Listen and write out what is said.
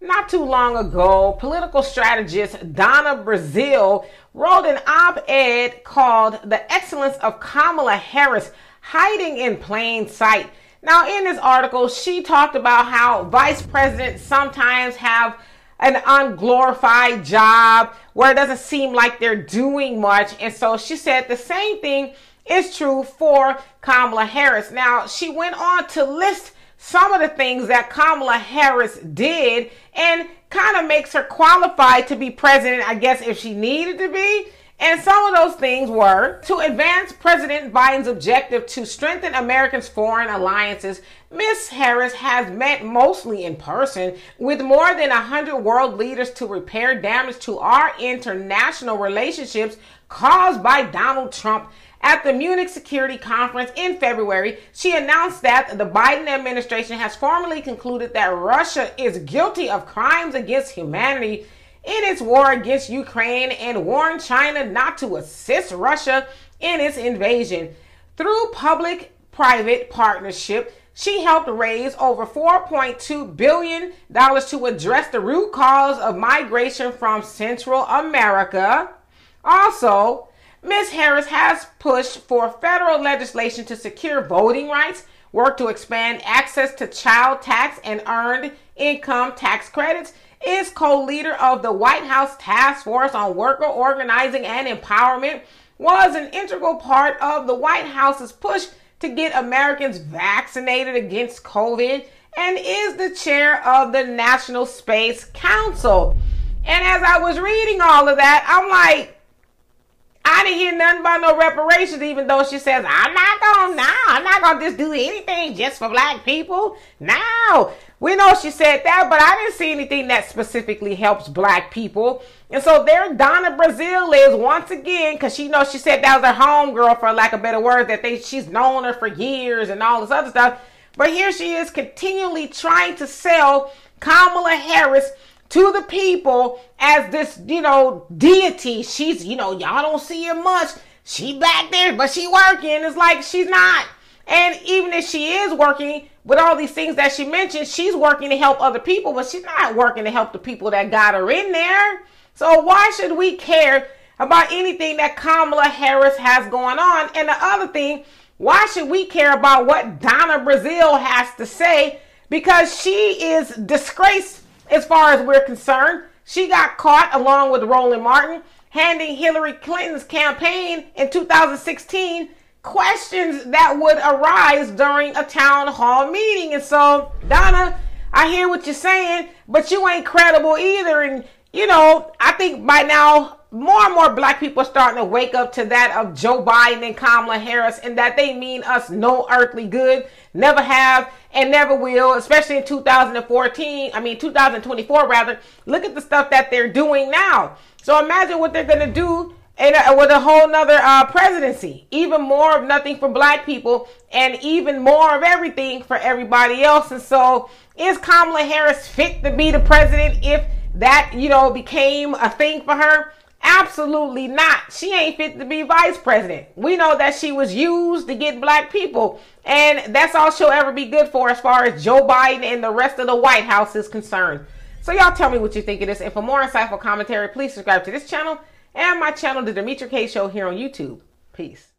Not too long ago, political strategist Donna Brazile wrote an op ed called The Excellence of Kamala Harris Hiding in Plain Sight. Now, in this article, she talked about how vice presidents sometimes have an unglorified job where it doesn't seem like they're doing much. And so she said the same thing is true for Kamala Harris. Now, she went on to list some of the things that Kamala Harris did and kind of makes her qualified to be president, I guess, if she needed to be. And some of those things were to advance President Biden's objective to strengthen Americans' foreign alliances. Miss Harris has met mostly in person with more than 100 world leaders to repair damage to our international relationships caused by Donald Trump at the Munich Security Conference in February, she announced that the Biden administration has formally concluded that Russia is guilty of crimes against humanity in its war against Ukraine and warned China not to assist Russia in its invasion. Through public private partnership, she helped raise over $4.2 billion to address the root cause of migration from Central America. Also, Ms. Harris has pushed for federal legislation to secure voting rights, work to expand access to child tax and earned income tax credits, is co-leader of the White House Task Force on Worker Organizing and Empowerment, was an integral part of the White House's push to get Americans vaccinated against COVID, and is the chair of the National Space Council. And as I was reading all of that, I'm like, I didn't hear nothing about no reparations, even though she says, I'm not gonna, no, I'm not gonna just do anything just for black people. No. We know she said that, but I didn't see anything that specifically helps black people. And so there Donna Brazile is once again, because she knows she said that was her homegirl, for lack of better words, that they she's known her for years and all this other stuff. But here she is continually trying to sell Kamala Harris to the people as this, you know, deity. She's, you know, y'all don't see her much. She back there, but she working. It's like she's not. And even if she is working with all these things that she mentioned, she's working to help other people, but she's not working to help the people that got her in there. So why should we care about anything that Kamala Harris has going on? And the other thing, why should we care about what Donna Brazile has to say? Because she is disgraced as far as we're concerned. She got caught along with Roland Martin handing Hillary Clinton's campaign in 2016 questions that would arise during a town hall meeting. And so, Donna, I hear what you're saying, but you ain't credible either. And, you know, I think by now more and more black people are starting to wake up to that of Joe Biden and Kamala Harris and that they mean us no earthly good, never have and never will, especially in 2014, I mean 2024 rather. Look at the stuff that they're doing now. So imagine what they're going to do and uh, with a whole nother uh, presidency, even more of nothing for black people and even more of everything for everybody else. And so is Kamala Harris fit to be the president if that, you know, became a thing for her? Absolutely not. She ain't fit to be vice president. We know that she was used to get black people, and that's all she'll ever be good for as far as Joe Biden and the rest of the White House is concerned. So, y'all tell me what you think of this. And for more insightful commentary, please subscribe to this channel and my channel, The Demetra Kaye Show, here on YouTube. Peace.